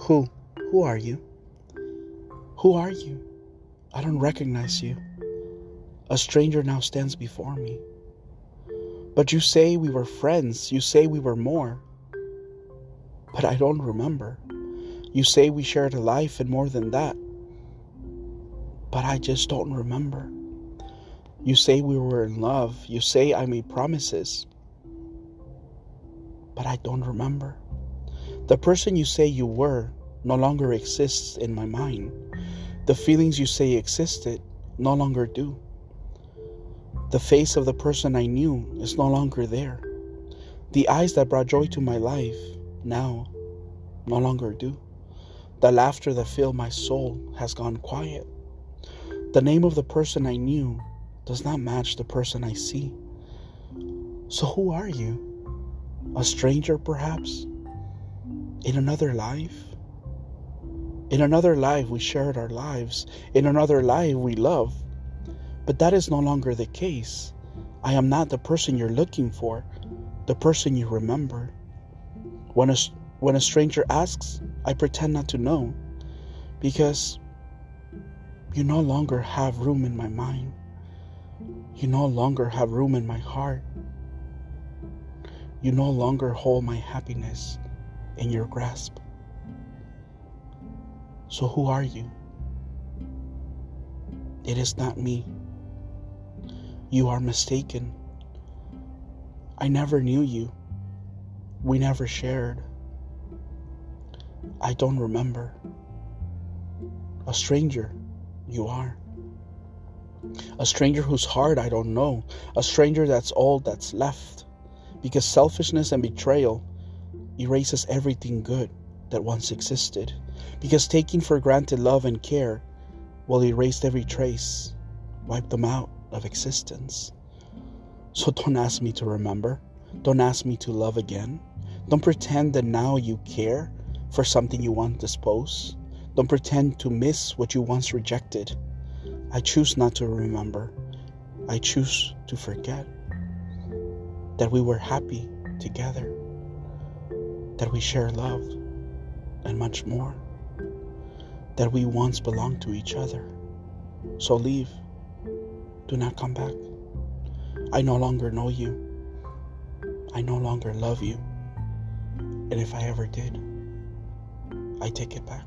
Who? Who are you? Who are you? I don't recognize you. A stranger now stands before me. But you say we were friends. You say we were more. But I don't remember. You say we shared a life and more than that. But I just don't remember. You say we were in love. You say I made promises. But I don't remember. The person you say you were no longer exists in my mind. The feelings you say existed no longer do. The face of the person I knew is no longer there. The eyes that brought joy to my life now no longer do. The laughter that filled my soul has gone quiet. The name of the person I knew does not match the person I see. So, who are you? A stranger, perhaps? In another life? In another life, we shared our lives. In another life, we loved. But that is no longer the case. I am not the person you're looking for, the person you remember. When a, when a stranger asks, I pretend not to know because you no longer have room in my mind. You no longer have room in my heart. You no longer hold my happiness in your grasp. So, who are you? It is not me. You are mistaken. I never knew you. We never shared. I don't remember. A stranger, you are. A stranger whose heart I don't know. A stranger that's all that's left. Because selfishness and betrayal erases everything good that once existed. Because taking for granted love and care will erase every trace, wipe them out of existence. So don't ask me to remember. Don't ask me to love again. Don't pretend that now you care for something you once disposed. Don't pretend to miss what you once rejected. I choose not to remember. I choose to forget that we were happy together, that we share love and much more, that we once belonged to each other. So leave. Do not come back. I no longer know you. I no longer love you. And if I ever did, I take it back.